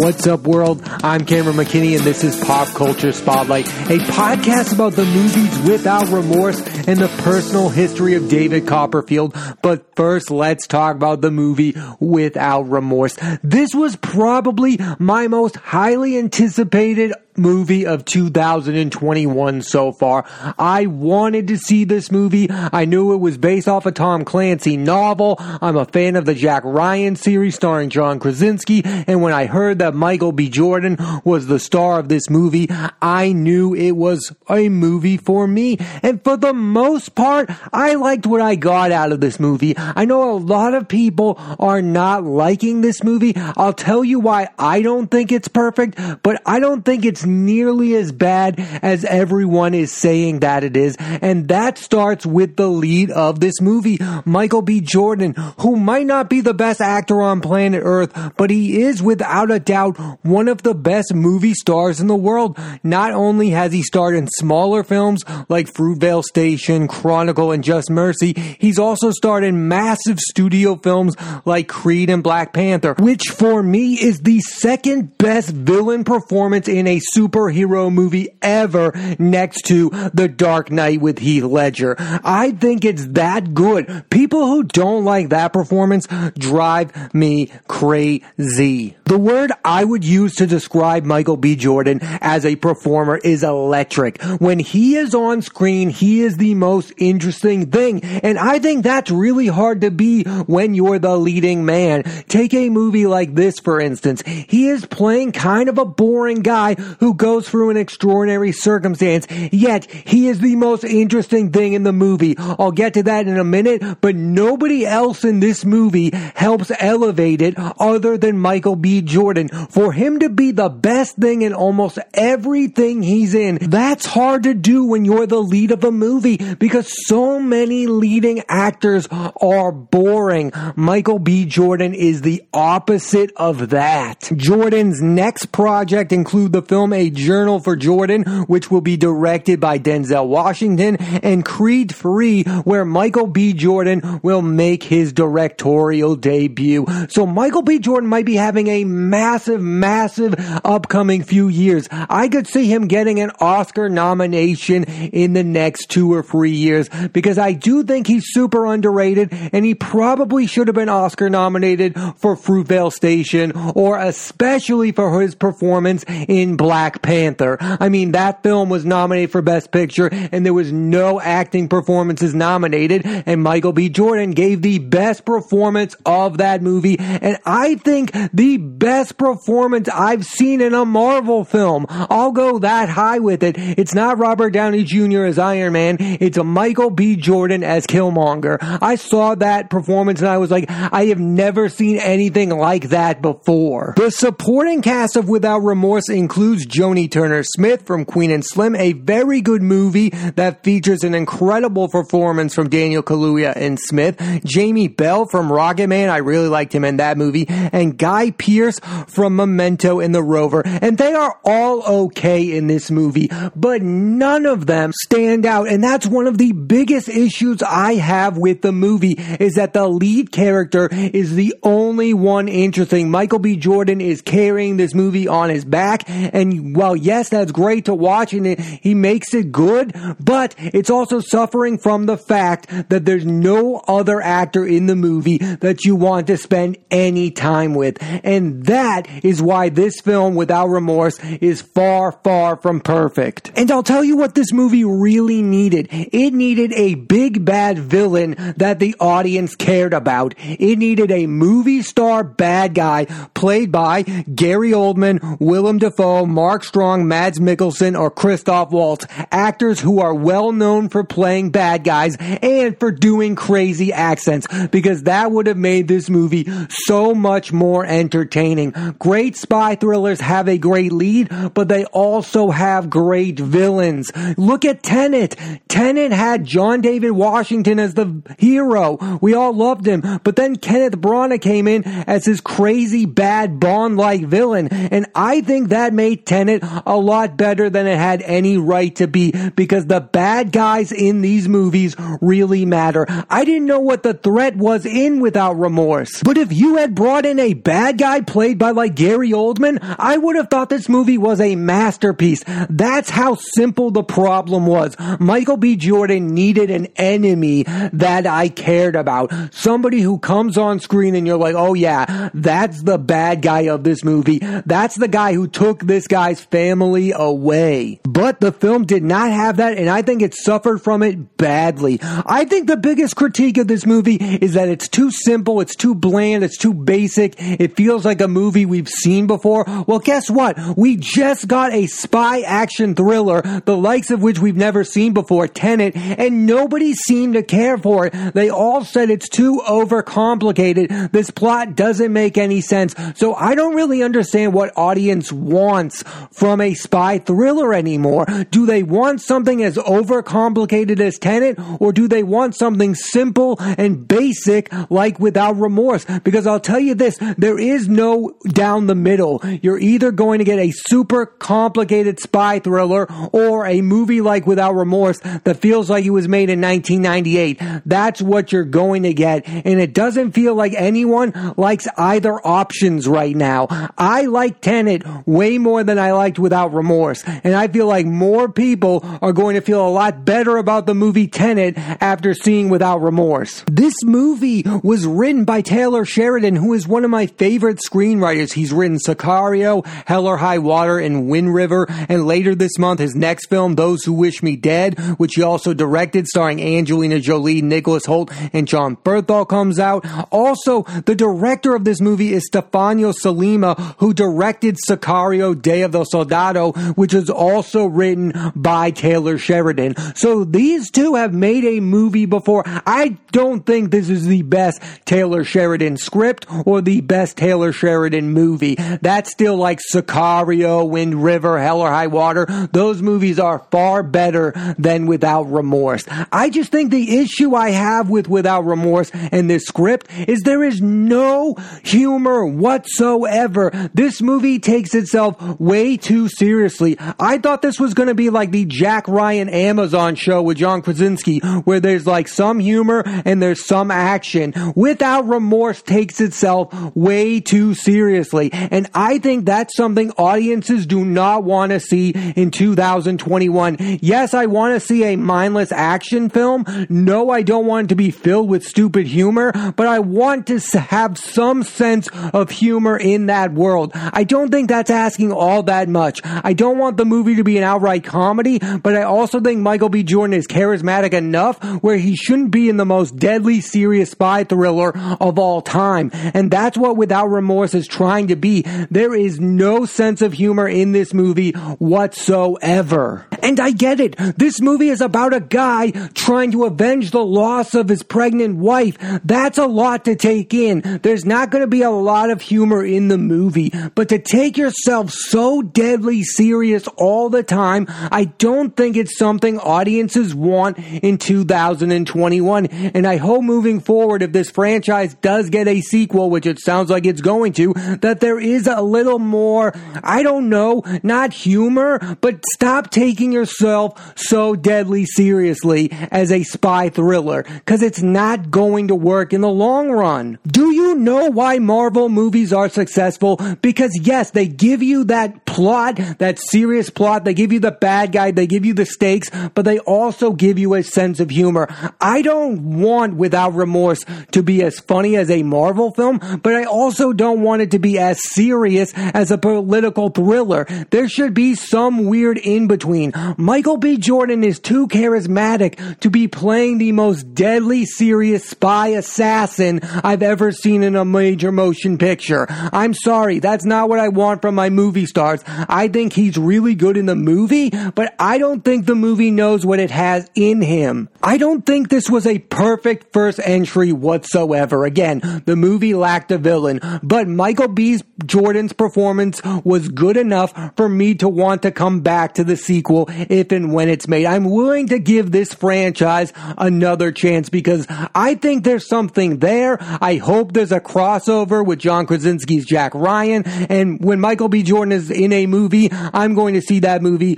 What's up, world? I'm Cameron McKinney, and this is Pop Culture Spotlight, a podcast about the movies without remorse and the personal history of David Copperfield. But first, let's talk about the movie without remorse. This was probably my most highly anticipated movie of 2021 so far. I wanted to see this movie. I knew it was based off a Tom Clancy novel. I'm a fan of the Jack Ryan series starring John Krasinski. And when I heard that Michael B. Jordan was the star of this movie, I knew it was a movie for me. And for the most part, I liked what I got out of this movie. I know a lot of people are not liking this movie. I'll tell you why I don't think it's perfect, but I don't think it's nearly as bad as everyone is saying that it is. And that starts with the lead of this movie, Michael B. Jordan, who might not be the best actor on planet Earth, but he is without a doubt one of the best movie stars in the world. Not only has he starred in smaller films like Fruitvale Station, Chronicle, and Just Mercy, he's also starred in massive studio films like Creed and Black Panther, which for me is the second best villain performance in a superhero movie ever next to The Dark Knight with Heath Ledger. I think it's that good. People who don't like that performance drive me crazy. The word I would use to describe Michael B. Jordan as a performer is electric. When he is on screen, he is the most interesting thing. And I think that's really hard to be when you're the leading man. Take a movie like this, for instance. He is playing kind of a boring guy who goes through an extraordinary circumstance, yet he is the most interesting thing in the movie. I'll get to that in a minute, but nobody else in this movie helps elevate it other than Michael B. Jordan. For him to be the best thing in almost everything he's in, that's hard to do when you're the lead of a movie because so many leading actors are boring. Michael B. Jordan is the opposite of that. Jordan's next project include the film A Journal for Jordan, which will be directed by Denzel Washington, and Creed 3, where Michael B. Jordan will make his directorial debut. So Michael B. Jordan might be having a massive, massive upcoming few years. I could see him getting an Oscar nomination in the next two or three years because I do think he's super underrated and he probably should have been Oscar nominated for Fruitvale Station or especially for his performance in Black Panther. I mean, that film was nominated for Best Picture and there was no acting performances nominated and Michael B. Jordan gave the best performance of that movie and I think the best performance I've seen in a Marvel film. I'll go that high with it. It's not Robert Downey Jr. as Iron Man. It's a Michael B. Jordan as Killmonger. I saw that performance and I was like, I have never seen anything like that before. The supporting cast of Without Remorse includes Jodie Turner Smith from Queen and Slim, a very good movie that features an incredible performance from Daniel Kaluuya and Smith, Jamie Bell from Rocket Man, I really liked him in that movie, and Guy Pearce from Memento and The Rover, and they are all okay in this movie, but none of them stand out, and that's one of the biggest issues I have with the movie, is that the lead character is the only one interesting. Michael B. Jordan is carrying this movie on his back, and while yes, that's great to watch, and it, he makes it good, but it's also suffering from the fact that there's no other actor in the movie that you want to spend any time with, and that is why this film, Without Remorse, is far, far from perfect. And I'll tell you what this movie really needed. It needed a big bad villain that the audience cared about. It needed a movie star bad guy played by Gary Oldman, Willem Dafoe, Mark Strong, Mads Mikkelsen, or Christoph Waltz. Actors who are well known for playing bad guys and for doing crazy accents because that would have made this movie so much more entertaining. Great spy thrillers have a great lead, but they also have great villains. Look at Tenet. Tenet had John David Washington as the hero. We all loved him, but then Kenneth Branagh came in as his crazy bad Bond-like villain, and I think that made Tenet Tenet a lot better than it had any right to be because the bad guys in these movies really matter. I didn't know what the threat was in Without Remorse. But if you had brought in a bad guy played by like Gary Oldman, I would have thought this movie was a masterpiece. That's how simple the problem was. Michael B. Jordan needed an enemy that I cared about. Somebody who comes on screen and you're like, oh yeah, that's the bad guy of this movie. That's the guy who took this guy's family away. But the film did not have that and I think it suffered from it badly. I think the biggest critique of this movie is that it's too simple, it's too bland, it's too basic. It feels like a movie we've seen before. Well, guess what? We just got a spy action thriller, the likes of which we've never seen before, Tenet, and nobody seemed to care for it. They all said it's too overcomplicated. This plot doesn't make any sense. So I don't really understand what audience wants from a spy thriller anymore. Do they want something as overcomplicated as Tenet, or do they want something simple and basic like Without Remorse? Because I'll tell you this, there is no down the middle. You're either going to get a super complicated spy thriller or a movie like Without Remorse that feels like it was made in 1998. That's what you're going to get. And it doesn't feel like anyone likes either options right now. I like Tenet way more than I liked Without Remorse. And I feel like more people are going to feel a lot better about the movie Tenet after seeing Without Remorse. This movie was written by Taylor Sheridan, who is one of my favorite screenwriters. He's written Sicario, Hell or High Water, and Wind River. And later this month, his next film, Those Who Wish Me Dead, which he also directed, starring Angelina Jolie, Nicholas Hoult, and Jon Bernthal, comes out. Also, the director of this movie is Stefano Sollima, who directed Sicario, Day the Soldado, which is also written by Taylor Sheridan. So these two have made a movie before. I don't think this is the best Taylor Sheridan script or the best Taylor Sheridan movie. That's still like Sicario, Wind River, Hell or High Water. Those movies are far better than Without Remorse. I just think the issue I have with Without Remorse and this script is there is no humor whatsoever. This movie takes itself way too seriously. I thought this was going to be like the Jack Ryan Amazon show with John Krasinski, where there's like some humor and there's some action. Without Remorse takes itself way too seriously. And I think that's something audiences do not want to see in 2021. Yes, I want to see a mindless action film. No, I don't want it to be filled with stupid humor, but I want to have some sense of humor in that world. I don't think that's asking all that much. I don't want the movie to be an outright comedy, but I also think Michael B. Jordan is charismatic enough where he shouldn't be in the most deadly serious spy thriller of all time. And that's what Without Remorse is trying to be. There is no sense of humor in this movie whatsoever. And I get it. This movie is about a guy trying to avenge the loss of his pregnant wife. That's a lot to take in. There's not going to be a lot of humor in the movie, but to take yourself so deadly serious all the time, I don't think it's something audiences want in 2021. And I hope moving forward, if this franchise does get a sequel, which it sounds like it's going to, that there is a little more, I don't know, not humor, but stop taking yourself so deadly seriously as a spy thriller, cause it's not going to work in the long run. Do you know why Marvel movies are successful? Because yes, they give you that plot, that serious plot, they give you the bad guy, they give you the stakes, but they also give you a sense of humor. I don't want Without Remorse to be as funny as a Marvel film, but I also don't want it to be as serious as a political thriller. There should be some weird in between. Michael B. Jordan is too charismatic to be playing the most deadly serious spy assassin I've ever seen in a major motion picture. I'm sorry, that's not what I want from my movie stars. I think he's really good in the movie, but I don't think the movie knows what it has in him. I don't think this was a perfect first entry whatsoever. Again, the movie lacked a villain, but Michael B. Jordan's performance was good enough for me to want to come back to the sequel if and when it's made. I'm willing to give this franchise another chance because I think there's something there. I hope there's a crossover with John Krasinski's Jack Ryan. And when Michael B. Jordan is in a movie, I'm going to see that movie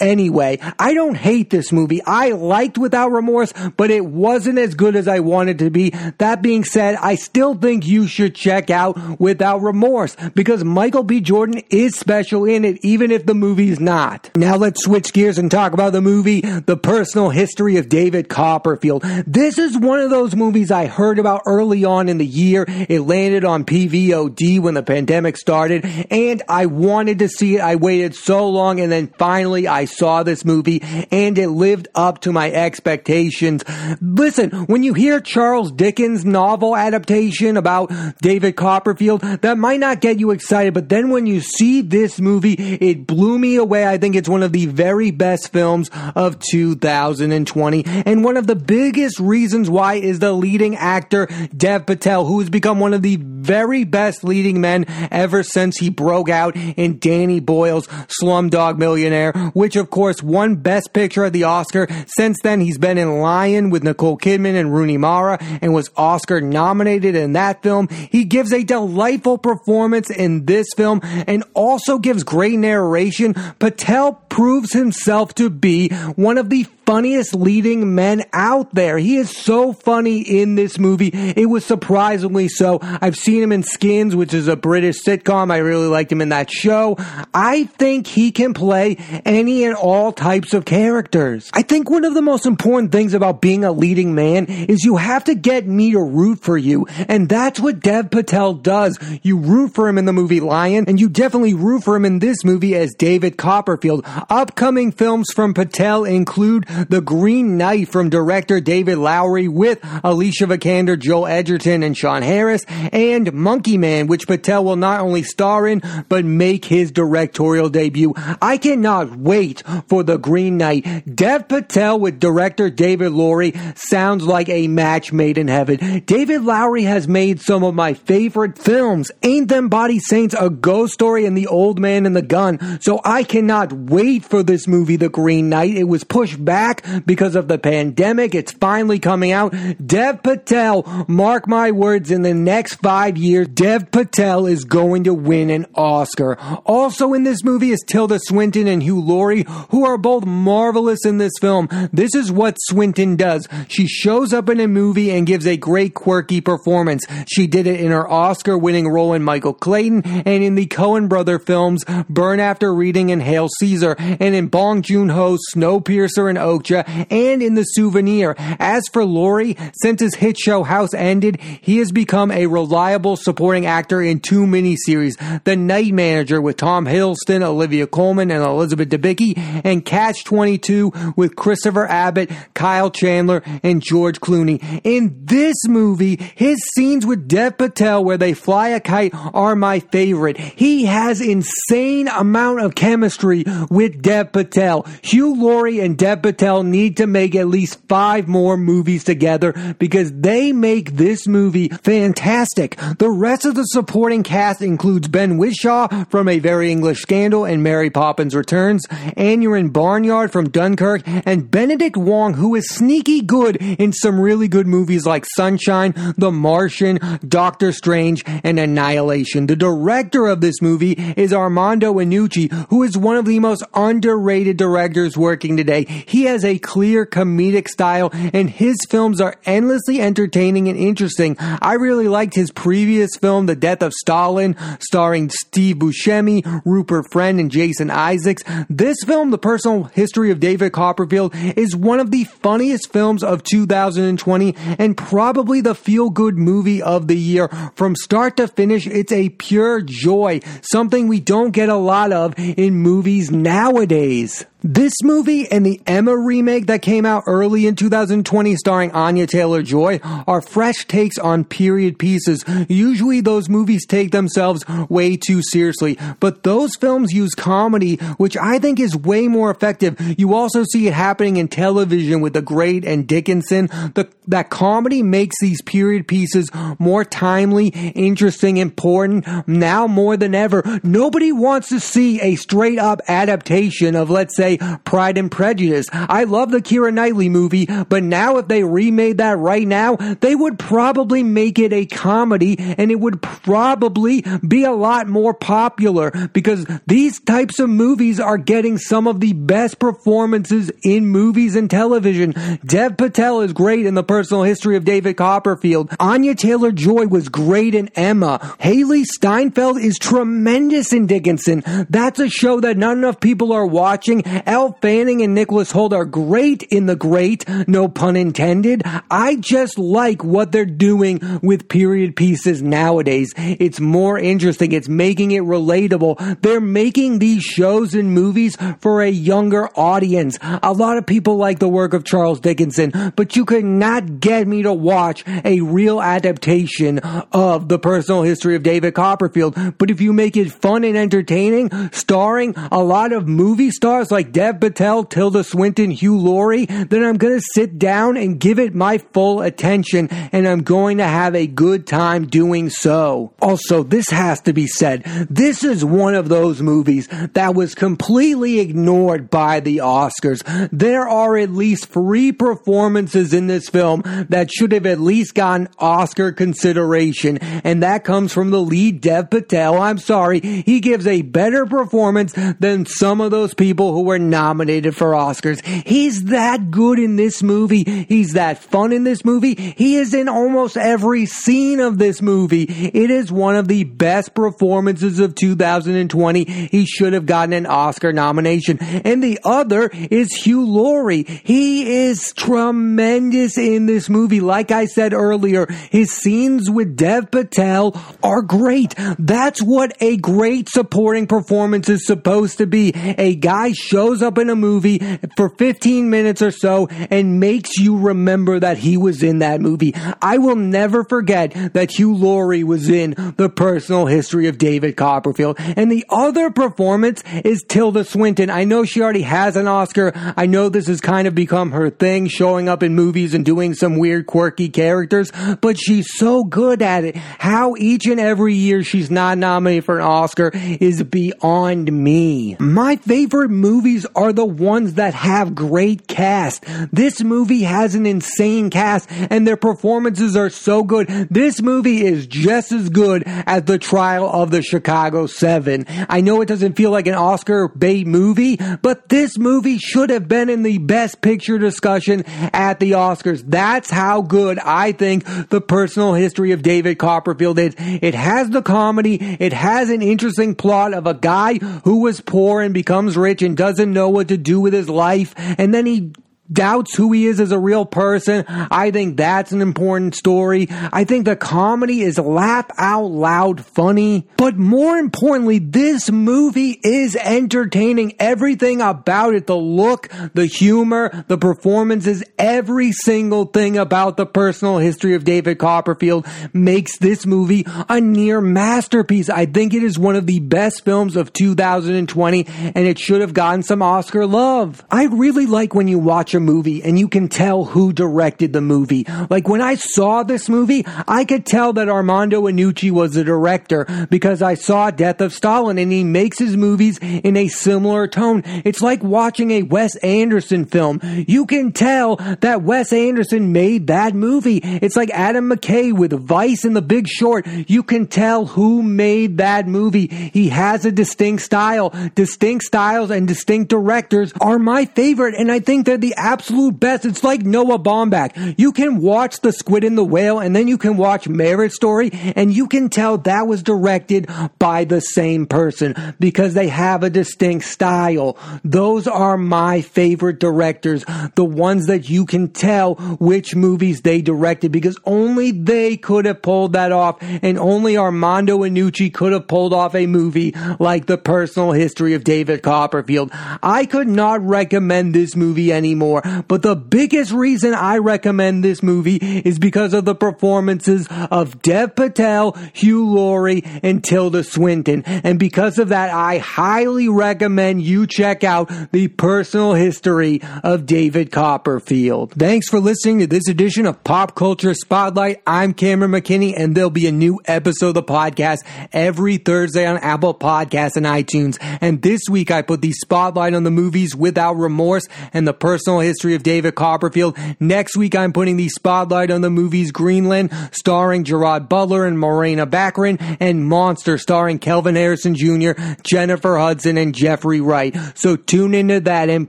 anyway. I don't hate this movie. I liked Without Remorse, but it wasn't as good as I wanted to be. That being said, I still think you should check out Without Remorse because Michael B. Jordan is special in it, even if the movie's not. Now let's switch gears and talk about the movie, The Personal History of David Copperfield. This is one of those movies I heard about early on in the year. It landed on PVOD when the pandemic started and I wanted to see it. I waited so long and then finally I saw this movie and it lived up to my expectations. Listen, when you hear Charles Dickens novel adaptation about David Copperfield, that might not get you excited, but then when you see this movie, it blew me away. I think it's one of the very best films of 2020 and one of the biggest reasons why is the leading actor Dev Patel, who has become one of the very best leading men ever since he broke out in Danny Boyle's Slumdog Millionaire, which of course, won Best Picture at the Oscar. Since then, he's been in Lion with Nicole Kidman and Rooney Mara and was Oscar nominated in that film. He gives a delightful performance in this film and also gives great narration. Patel proves himself to be one of the funniest leading men out there. He is so funny in this movie. It was surprisingly so. I've seen him in Skins, which is a British sitcom. I really liked him in that show. I think he can play any and all types of characters. I think one of the most important things about being a leading man is you have to get me to root for you. And that's what Dev Patel does. You root for him in the movie Lion, and you definitely root for him in this movie as David Copperfield. Upcoming films from Patel include The Green Knight from director David Lowery with Alicia Vikander, Joel Edgerton, and Sean Harris, and Monkey Man, which Patel will not only star in, but make his directorial debut. I cannot wait for The Green Knight. Dev Patel with director David Lowery sounds like a match made in heaven. David Lowery has made some of my favorite films. Ain't Them Body Saints, A Ghost Story, and The Old Man and the Gun. So I cannot wait for this movie, The Green Knight. It was pushed back because of the pandemic. It's finally coming out. Dev Patel, mark my words, in the next five years, Dev Patel is going to win an Oscar. Also in this movie is Tilda Swinton and Hugh Laurie, who are both marvelous in this film. This is what Swinton does. She shows up in a movie and gives a great quirky performance. She did it in her Oscar winning role in Michael Clayton and in the Coen brother films Burn After Reading and Hail Caesar and in Bong Joon-ho's Snowpiercer and And in The Souvenir. As for Laurie, since his hit show House ended, he has become a reliable supporting actor in two miniseries, The Night Manager with Tom Hiddleston, Olivia Colman, and Elizabeth Debicki, and Catch 22 with Christopher Abbott, Kyle Chandler, and George Clooney. In this movie, his scenes with Dev Patel where they fly a kite are my favorite. He has insane amount of chemistry with Dev Patel. Hugh Laurie and Dev Patel need to make at least five more movies together because they make this movie fantastic. The rest of the supporting cast includes Ben Whishaw from A Very English Scandal and Mary Poppins Returns, Aneurin Barnard from Dunkirk, and Benedict Wong, who is sneaky good in some really good movies like Sunshine, The Martian, Doctor Strange, and Annihilation. The director of this movie is Armando Iannucci, who is one of the most underrated directors working today. He has a clear comedic style, and his films are endlessly entertaining and interesting. I really liked his previous film, The Death of Stalin, starring Steve Buscemi, Rupert Friend, and Jason Isaacs. This film, The Personal History of David Copperfield, is one of the funniest films of 2020 and probably the feel good movie of the year. From start to finish, it's a pure joy, something we don't get a lot of in movies nowadays. This movie and the Emma remake that came out early in 2020 starring Anya Taylor-Joy are fresh takes on period pieces. Usually those movies take themselves way too seriously, but those films use comedy, which I think is way more effective. You also see it happening in television with The Great and Dickinson. The, that comedy makes these period pieces more timely, interesting, important, now more than ever. Nobody wants to see a straight up adaptation of, let's say, say Pride and Prejudice. I love the Keira Knightley movie, but now if they remade that right now, they would probably make it a comedy and it would probably be a lot more popular because these types of movies are getting some of the best performances in movies and television. Dev Patel is great in the personal history of David Copperfield. Anya Taylor Joy was great in Emma. Hailee Steinfeld is tremendous in Dickinson. That's a show that not enough people are watching. Elle Fanning and Nicholas Hoult are great in The Great, no pun intended. I just like what they're doing with period pieces nowadays. It's more interesting. It's making it relatable. They're making these shows and movies for a younger audience. A lot of people like the work of Charles Dickinson, but you could not get me to watch a real adaptation of the personal history of David Copperfield. But if you make it fun and entertaining, starring a lot of movie stars like Dev Patel, Tilda Swinton, Hugh Laurie, then I'm going to sit down and give it my full attention and I'm going to have a good time doing so. Also, this has to be said. This is one of those movies that was completely ignored by the Oscars. There are at least three performances in this film that should have at least gotten Oscar consideration, and that comes from the lead Dev Patel. I'm sorry, he gives a better performance than some of those people who were nominated for Oscars. He's that good in this movie. He's that fun in this movie. He is in almost every scene of this movie. It is one of the best performances of 2020. He should have gotten an Oscar nomination. And the other is Hugh Laurie. He is tremendous in this movie. Like I said earlier, his scenes with Dev Patel are great. That's what a great supporting performance is supposed to be. A guy shows up in a movie for 15 minutes or so and makes you remember that he was in that movie. I will never forget that Hugh Laurie was in The Personal History of David Copperfield. And the other performance is Tilda Swinton. I know she already has an Oscar. I know this has kind of become her thing, showing up in movies and doing some weird, quirky characters, but she's so good at it. How each and every year she's not nominated for an Oscar is beyond me. My favorite movies are the ones that have great cast. This movie has an insane cast and their performances are so good. This movie is just as good as the trial of the Chicago Seven. I know it doesn't feel like an Oscar bait movie, but this movie should have been in the best picture discussion at the Oscars. That's how good I think the personal history of David Copperfield is. It has the comedy. It has an interesting plot of a guy who was poor and becomes rich and doesn't know what to do with his life. And then he doubts who he is as a real person. I think that's an important story. I think the comedy is laugh out loud funny. But more importantly, this movie is entertaining. Everything about it, the look, the humor, the performances, every single thing about the personal history of David Copperfield makes this movie a near masterpiece. I think it is one of the best films of 2020 and it should have gotten some Oscar love. I really like when you watch a movie and you can tell who directed the movie. Like when I saw this movie, I could tell that Armando Iannucci was the director because I saw Death of Stalin and he makes his movies in a similar tone. It's like watching a Wes Anderson film. You can tell that Wes Anderson made that movie. It's like Adam McKay with Vice and The Big Short. You can tell who made that movie. He has a distinct style. Distinct styles and distinct directors are my favorite and I think they're the absolute best. It's like Noah Baumbach. You can watch The Squid and the Whale and then you can watch Marriage Story and you can tell that was directed by the same person because they have a distinct style. Those are my favorite directors. The ones that you can tell which movies they directed because only they could have pulled that off and only Armando Iannucci could have pulled off a movie like The Personal History of David Copperfield. I could not recommend this movie anymore But the biggest reason I recommend this movie is because of the performances of Dev Patel, Hugh Laurie, and Tilda Swinton. And because of that, I highly recommend you check out the personal history of David Copperfield. Thanks for listening to this edition of Pop Culture Spotlight. I'm Cameron McKinney, and there'll be a new episode of the podcast every Thursday on Apple Podcasts and iTunes. And this week I put the spotlight on the movies Without Remorse and the personal history of David Copperfield. Next week I'm putting the spotlight on the movies Greenland, starring Gerard Butler and Morena Baccarin, and Monster, starring Kelvin Harrison Jr., Jennifer Hudson, and Jeffrey Wright. So tune into that and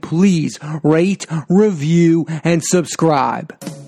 please rate, review, and subscribe.